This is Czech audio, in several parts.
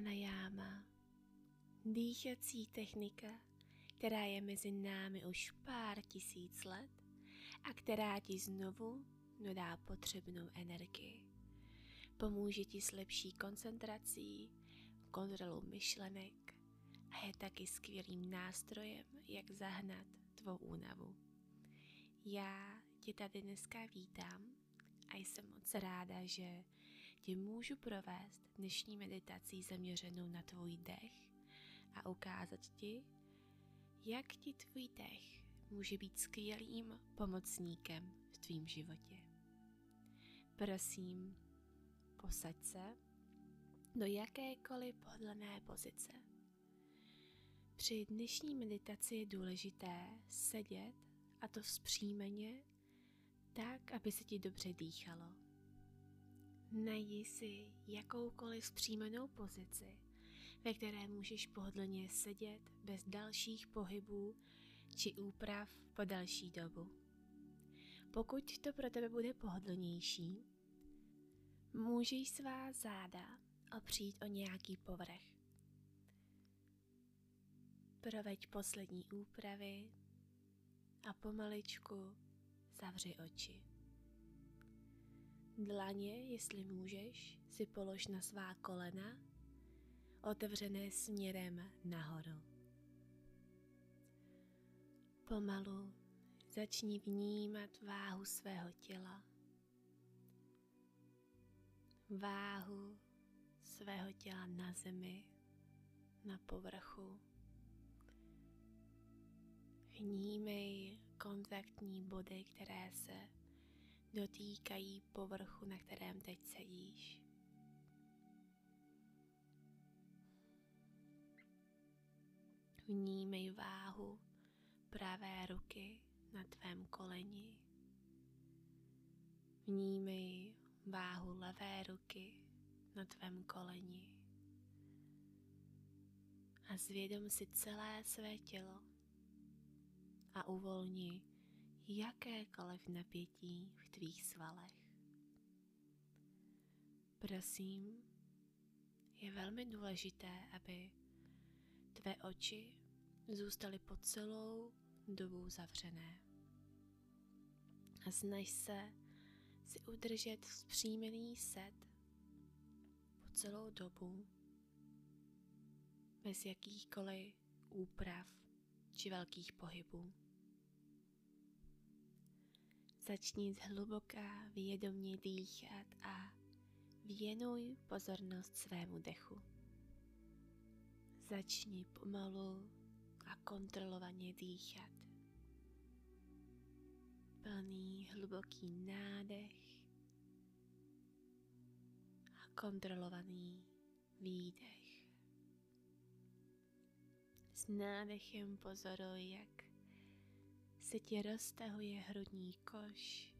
Pranayama, dýchací technika, která je mezi námi už pár tisíc let a která ti znovu dodá potřebnou energii. Pomůže ti s lepší koncentrací, kontrolou myšlenek a je taky skvělým nástrojem, jak zahnat tvou únavu. Já tě tady dneska vítám a jsem moc ráda, že tě můžu provést dnešní meditací zaměřenou na tvůj dech a ukázat ti, jak ti tvůj dech může být skvělým pomocníkem v tvém životě. Prosím, posaď se do jakékoliv pohodlné pozice. Při dnešní meditaci je důležité sedět a to vzpřímeně, tak, aby se ti dobře dýchalo. Najdi si jakoukoliv zpříjmenou pozici, ve které můžeš pohodlně sedět bez dalších pohybů či úprav po další dobu. Pokud to pro tebe bude pohodlnější, můžeš svá záda opřít o nějaký povrch. Proveď poslední úpravy a pomaličku zavři oči. Dlaně, jestli můžeš, si polož na svá kolena, otevřené směrem nahoru. Pomalu začni vnímat váhu svého těla, váhu svého těla na zemi, na povrchu. Vnímej kontaktní body, které se dotýkají povrchu, na kterém teď sedíš. Vnímej váhu pravé ruky na tvém koleni. Vnímej váhu levé ruky na tvém koleni. A zvědom si celé své tělo a uvolni jakékoliv napětí tvých svalech. Prosím, je velmi důležité, aby tvé oči zůstaly po celou dobu zavřené. A snaž se si udržet vzpřímený set po celou dobu bez jakýchkoliv úprav či velkých pohybů. Začni zhluboka vědomně dýchat a věnuj pozornost svému dechu. Začni pomalu a kontrolovaně dýchat. Plný hluboký nádech a kontrolovaný výdech. S nádechem pozoruj, jak se ti roztahuje hrudní koš,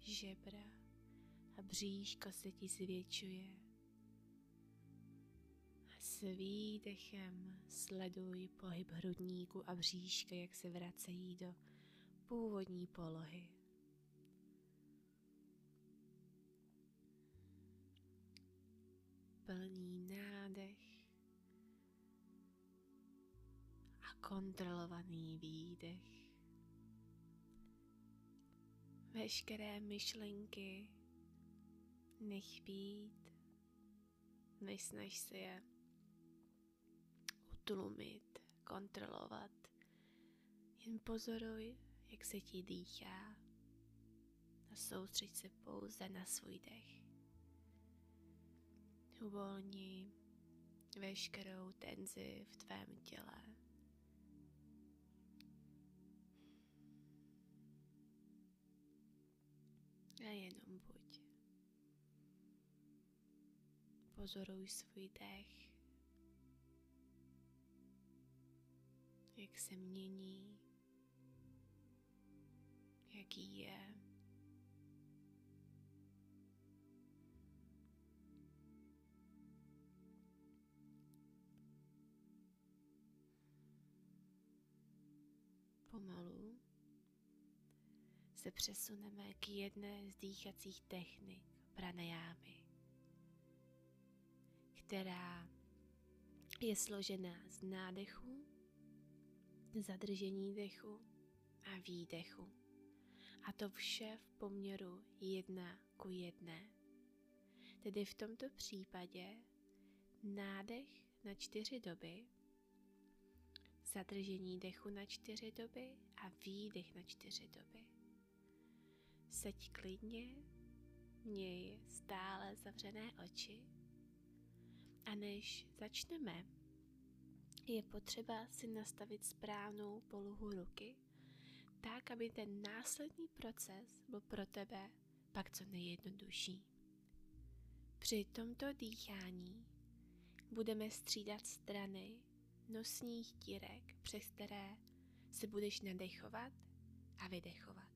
žebra a bříško se ti zvětšuje. A s výdechem sleduj pohyb hrudníku a bříška, jak se vracejí do původní polohy. Plný nádech a kontrolovaný výdech. Veškeré myšlenky nech být, nesnaž se je utlumit, kontrolovat. Jen pozoruj, jak se ti dýchá a soustřeď se pouze na svůj dech. Uvolni veškerou tenzi v tvém těle. A jenom buď. Pozoruj svůj dech, jak se mění, jaký je. Se přesuneme k jedné z dýchacích technik pranajámy, která je složená z nádechu, zadržení dechu a výdechu. A to vše v poměru jedna ku jedné. Tedy v tomto případě nádech na čtyři doby, zadržení dechu na čtyři doby a výdech na čtyři doby. Seď klidně, měj stále zavřené oči a než začneme, je potřeba si nastavit správnou polohu ruky, tak, aby ten následný proces byl pro tebe pak co nejjednodušší. Při tomto dýchání budeme střídat strany nosních dírek, přes které se budeš nadechovat a vydechovat.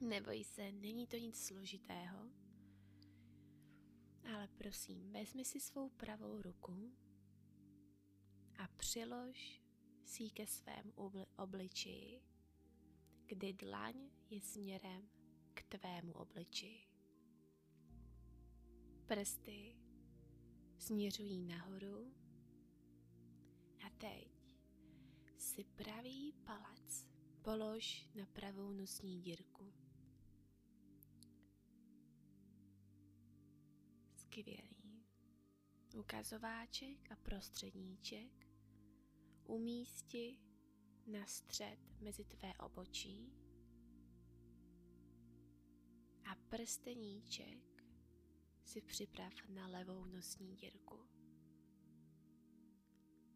Neboj se, není to nic složitého, ale prosím, vezmi si svou pravou ruku a přilož si ji ke svému obličeji, kdy dlaň je směrem k tvému obličeji. Prsty směřují nahoru a teď si pravý palec polož na pravou nosní dírku. Skvělý. Ukazováček a prostředníček umísti na střed mezi tvé obočí a prsteníček si připrav na levou nosní dírku.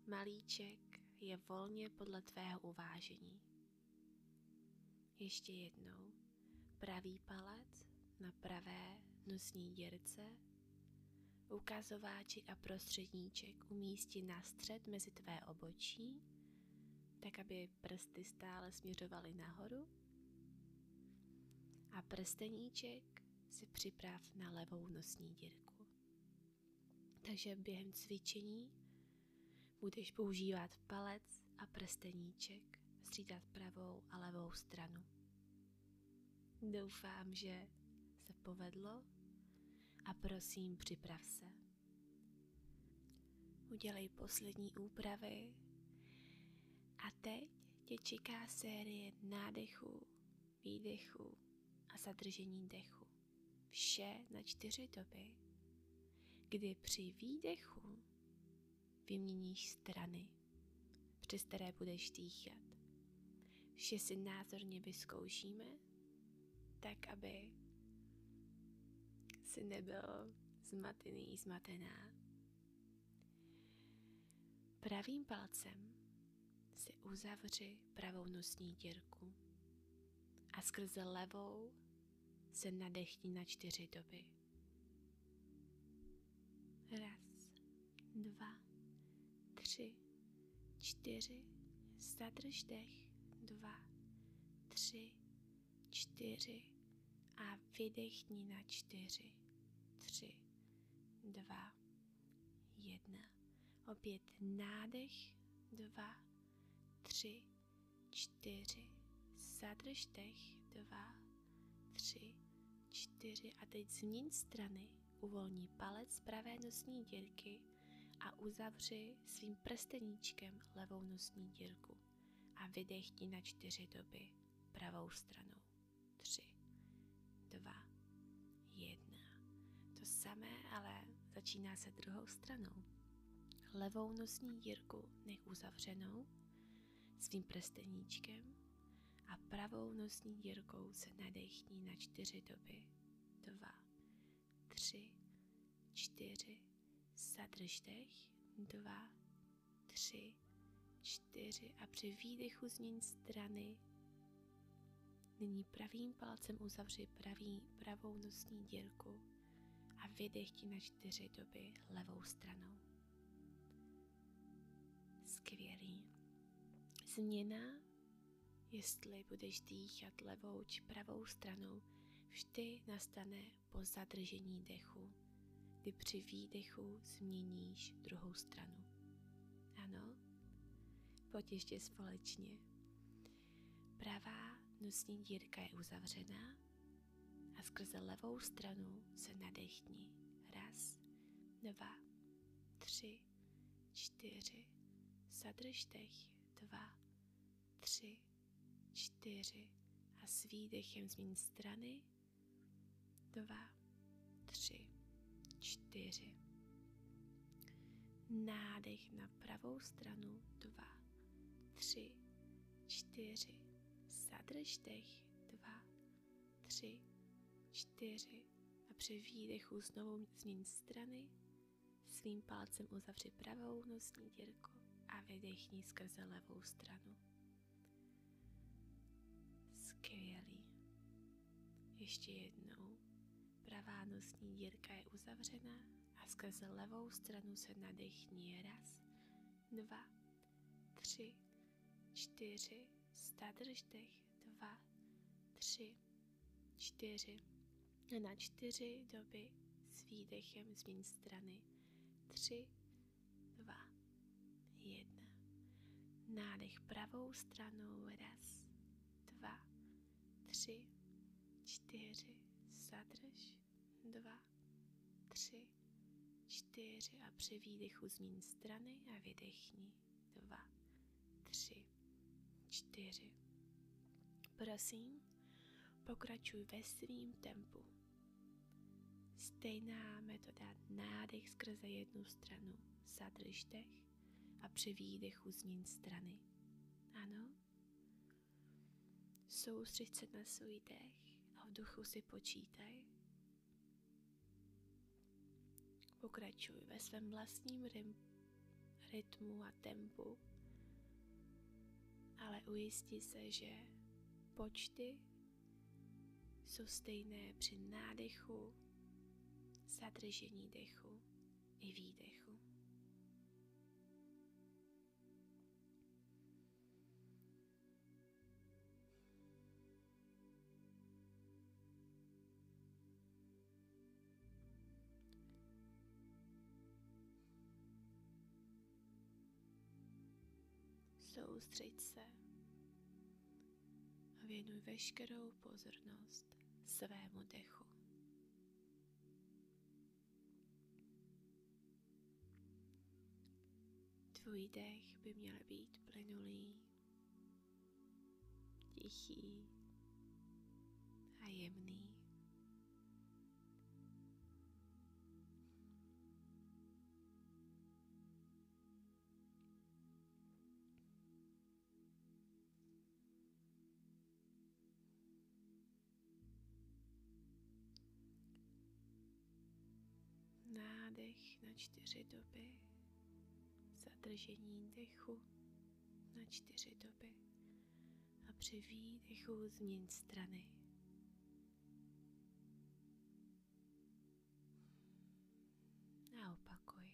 Malíček je volně podle tvého uvážení. Ještě jednou pravý palec na pravé nosní dírce ukazováček a prostředníček umístí na střed mezi tvé obočí, tak aby prsty stále směřovaly nahoru. A prsteníček si připrav na levou nosní dírku. Takže během cvičení budeš používat palec a prsteníček, střídat pravou a levou stranu. Doufám, že se povedlo a prosím připrav se. Udělej poslední úpravy a teď tě čeká série nádechu, výdechu a zadržení dechu. Vše na čtyři doby, kdy při výdechu vyměníš strany, přes které budeš dýchat. Vše si názorně vyzkoušíme, tak aby si nebyl zmatený, zmatená. Pravým palcem si uzavři pravou nosní dírku a skrze levou se nadechni na čtyři doby. Raz, dva, tři, čtyři, zadrž dech, dva, tři, čtyři a vydechni na čtyři tři, dva, jedna. Opět nádech, dva, tři, čtyři. Zadrž dech, dva, tři, čtyři. A teď změň strany. Uvolni palec pravé nosní dírky a uzavři svým prsteníčkem levou nosní dírku. A vydechni na čtyři doby pravou stranou. Tři, dva, samé, ale začíná se druhou stranou. Levou nosní dírku nech uzavřenou svým prsteníčkem a pravou nosní dírkou se nadechní na čtyři doby. Dva, tři, čtyři, zadrž dech, dva, tři, čtyři a při výdechu změň strany. Nyní pravým palcem uzavři pravý, pravou nosní dírku a vydech ti na čtyři doby levou stranou. Skvělý. Změna, jestli budeš dýchat levou či pravou stranou, vždy nastane po zadržení dechu, kdy při výdechu změníš druhou stranu. Ano? Pojď ještě společně. Pravá nosní dírka je uzavřená a skrze levou stranu se nadechni. Raz, dva, tři, čtyři. Zadrž dech. Dva, tři, čtyři. A s výdechem změň strany. Dva, tři, čtyři. Nádech na pravou stranu. Dva, tři, čtyři. Zadrž dech. Dva, tři, čtyři. A při výdechu znovu změň strany. Svým palcem uzavři pravou nosní dírku a vydechni skrze levou stranu. Skvělý. Ještě jednou. Pravá nosní dírka je uzavřená a skrze levou stranu se nadechni. Raz, dva, tři, čtyři. Zadrž dech. Dva, tři, čtyři. A na čtyři doby s výdechem změň strany. Tři, dva, jedna. Nádech pravou stranou. Raz, dva, tři, čtyři. Zadrž. Dva, tři, čtyři. A při výdechu změň strany a vydechni. Dva, tři, čtyři. Prosím, pokračuj ve svým tempu. Stejná metoda nádech skrze jednu stranu, zadrž dech a při výdechu změň strany. Ano? Soustřeď se na svůj dech a v duchu si počítaj. Pokračuj ve svém vlastním rytmu a tempu, ale ujisti se, že počty jsou stejné při nádechu, zadržení dechu i výdechu. Soustřeď se a věnuj veškerou pozornost svému dechu. Tvůj dech by měl být plynulý, tichý a jemný. Nádech na čtyři doby zadržení dechu na čtyři doby a při výdechu změň strany. A opakuj.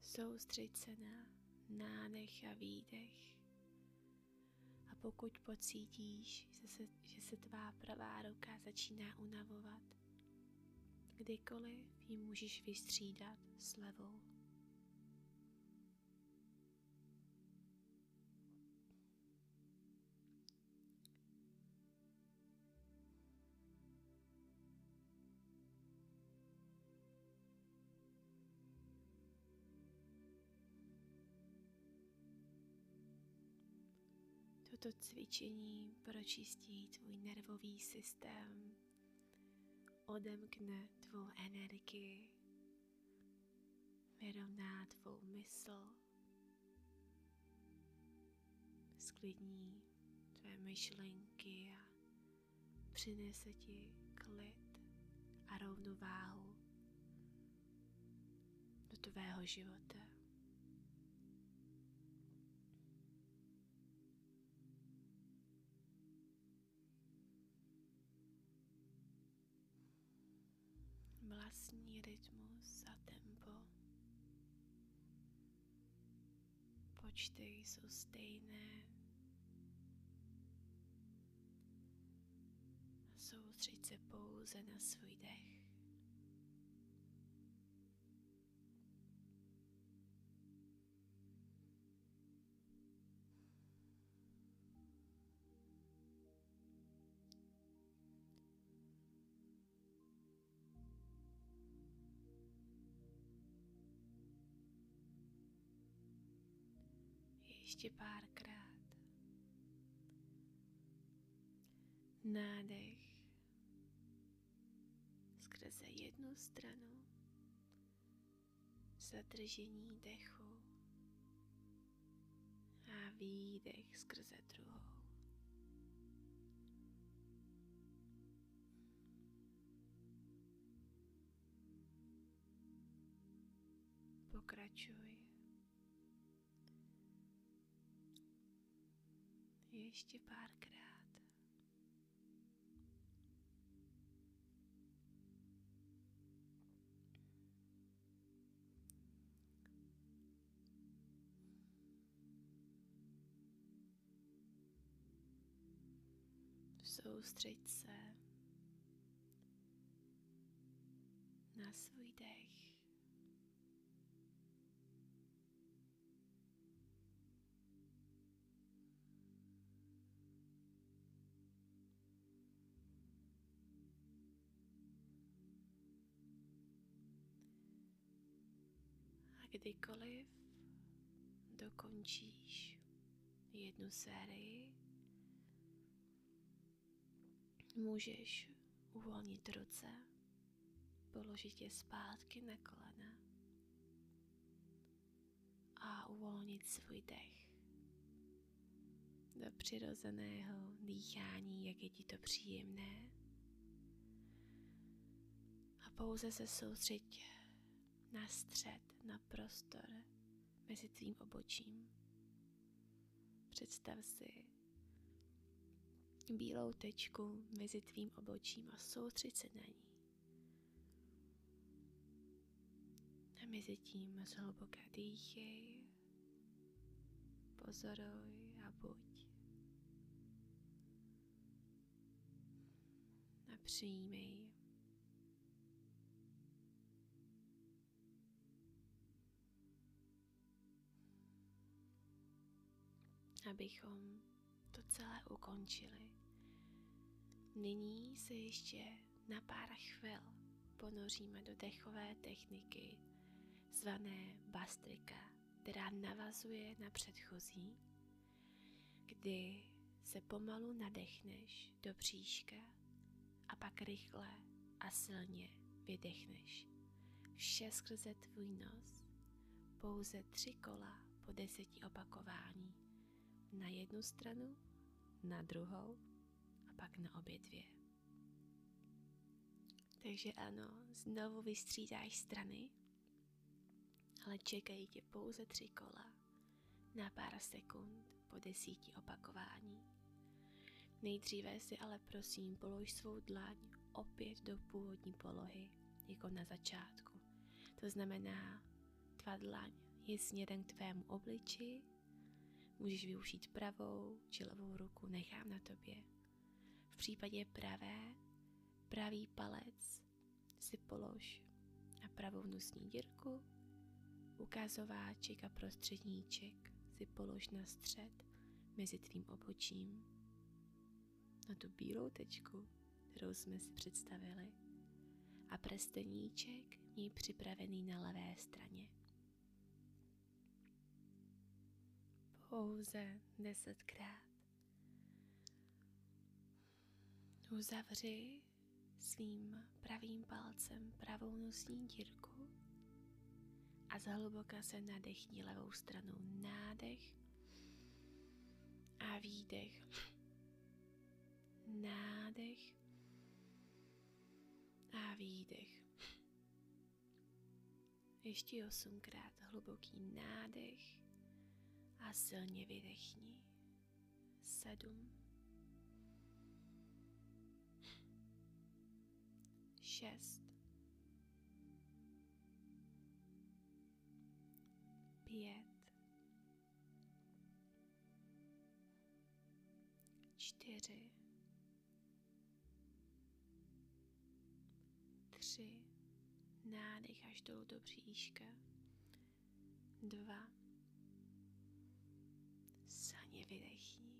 Soustřeď se na nádech a výdech. A pokud pocítíš, že se, že se tvá pravá ruka začíná unavovat, Kdykoliv ji můžeš vystřídat s levou. Toto cvičení pročistí tvůj nervový systém, odemkne tvou energii, vyrovná tvou mysl, sklidní tvé myšlenky a přinese ti klid a rovnováhu do tvého života. Vlastní rytmus a tempo. Počty jsou stejné. Soustřeď se pouze na svůj dech. Ještě párkrát. Nádech skrze jednu stranu, zadržení dechu a výdech skrze druhou. Pokračuj. Ještě párkrát. Soustřeď se kdykoliv dokončíš jednu sérii, můžeš uvolnit ruce, položit je zpátky na kolena a uvolnit svůj dech do přirozeného dýchání, jak je ti to příjemné. A pouze se soustřeď na střed, na prostor mezi tvým obočím. Představ si bílou tečku mezi tvým obočím a soustřeď se na ní. A mezi tím zhluboka dýchej, pozoruj a buď. A přijímej. Abychom to celé ukončili. Nyní se ještě na pár chvil ponoříme do dechové techniky zvané bastrika, která navazuje na předchozí, kdy se pomalu nadechneš do příška a pak rychle a silně vydechneš. Vše skrze tvůj nos, pouze tři kola po deseti opakování. Na jednu stranu, na druhou a pak na obě dvě. Takže ano, znovu vystřídáš strany, ale čekají tě pouze tři kola na pár sekund po desíti opakování. Nejdříve si ale prosím polož svou dlaň opět do původní polohy, jako na začátku. To znamená, tvá dlaň je směrem k tvému obliči, můžeš využít pravou či levou ruku, nechám na tobě. V případě pravé, pravý palec si polož na pravou nosní dírku, ukazováček a prostředníček si polož na střed mezi tvým obočím na tu bílou tečku, kterou jsme si představili, a prsteníček měj připravený na levé straně. Pouze desetkrát. Uzavři svým pravým palcem pravou nosní dírku a zhluboka se nadechni levou stranou nádech a výdech nádech A výdech. Ještě osmkrát hluboký nádech a silně vydechni. Sedm. Šest. Pět. Čtyři. Tři. Nádech až dolů do bříška. Dva. Silně vydechni.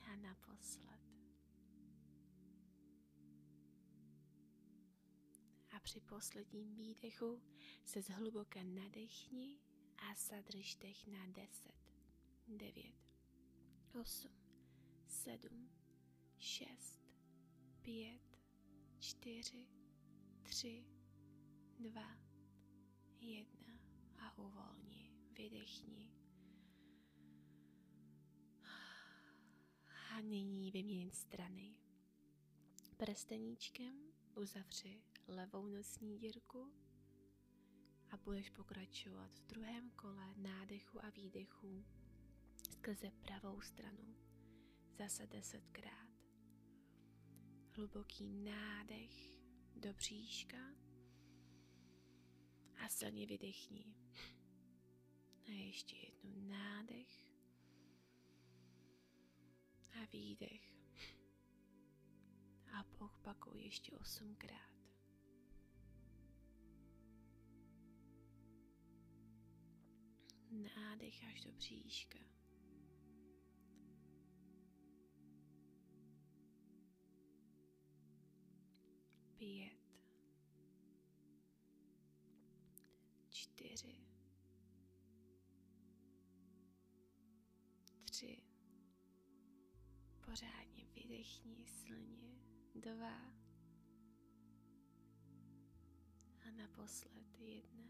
A naposled. A při posledním výdechu se zhluboka nadechni a zadrž dech na 10, 9, 8, 7, 6, 5, 4, 3, 2, 1 a uvolni, vydechni. A nyní vyměň strany. Prsteníčkem uzavři levou nosní dírku a budeš pokračovat v druhém kole nádechu a výdechu skrze pravou stranu. Zase desetkrát. Hluboký nádech do bříška a silně vydechni. A ještě jednou nádech a výdech. A opakuj ještě osmkrát. Nádech až do bříška. Pět. Čtyři. Tři. Pořádně vydechni silně. Dva. A naposled jedna.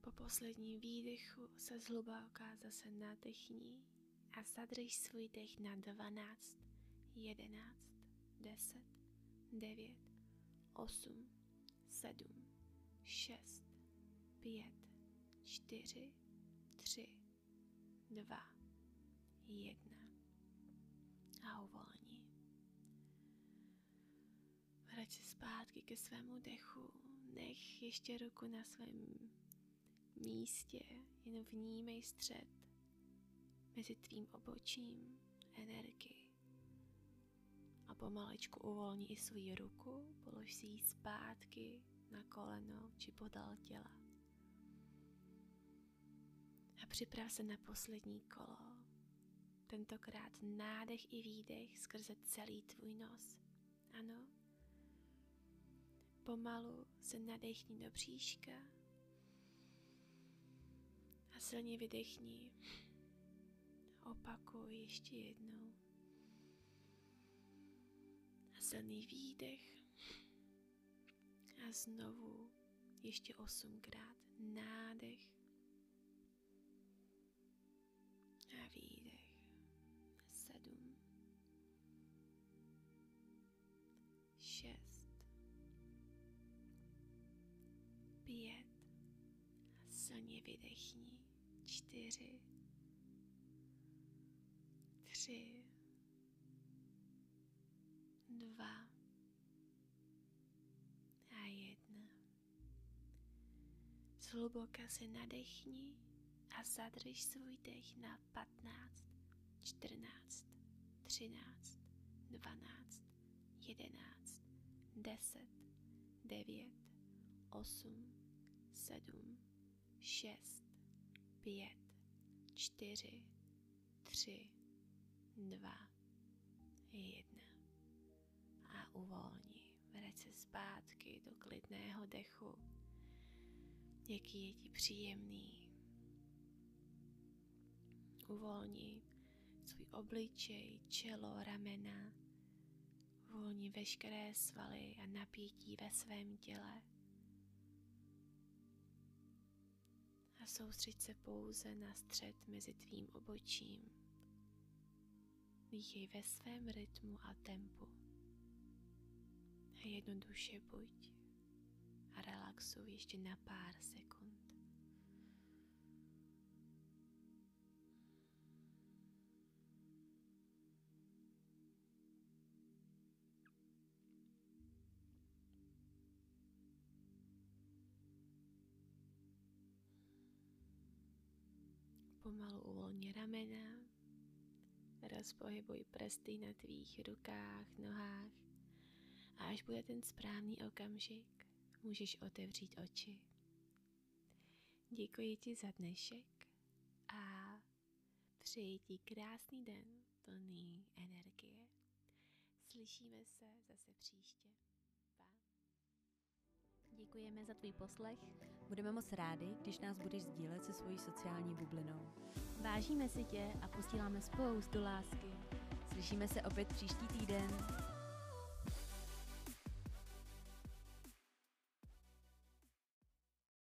Po posledním výdechu se zhluboka zase nadechni a zadrž svůj dech na 12, 11, 10, 9, 8, 7, 6, 5, 4, 3, 2, 1 a uvolni. Vrať se zpátky ke svému dechu, nech ještě ruku na svém místě, jen vnímej střed mezi tvým obočím, energii. A pomalečku uvolni i svou ruku, polož si ji zpátky na koleno či podal těla. A připrav se na poslední kolo. Tentokrát nádech i výdech skrze celý tvůj nos. Ano. Pomalu se nadechni do bříška a silně vydechni. Opakuj ještě jednou. A silný výdech. A znovu ještě osmkrát nádech a výdech. Sedm. Šest. Pět. Silně vydechni čtyři, tři, dva a jedna. Zhluboka se nadechni a zadrž svůj dech na 15, 14, 13, 12, 11, 10, 9, 8, 7, 6, pět, čtyři, tři, dva, jedna. A uvolni. Vrať se zpátky do klidného dechu. Jaký je ti příjemný. Uvolni svůj obličej, čelo, ramena. Uvolni veškeré svaly a napětí ve svém těle. a soustřeď se pouze na střed mezi tvým obočím. Dýchej ve svém rytmu a tempu. A jednoduše buď a relaxuj ještě na pár sekund. Pomalu uvolni ramena, rozpohybuj prsty na tvých rukách, nohách a až bude ten správný okamžik, můžeš otevřít oči. Děkuji ti za dnešek a přeji ti krásný den plný energie. Slyšíme se zase příště. Děkujeme za tvůj poslech. Budeme moc rádi, když nás budeš sdílet se svojí sociální bublinou. Vážíme si tě a posíláme spoustu lásky. Slyšíme se opět příští týden.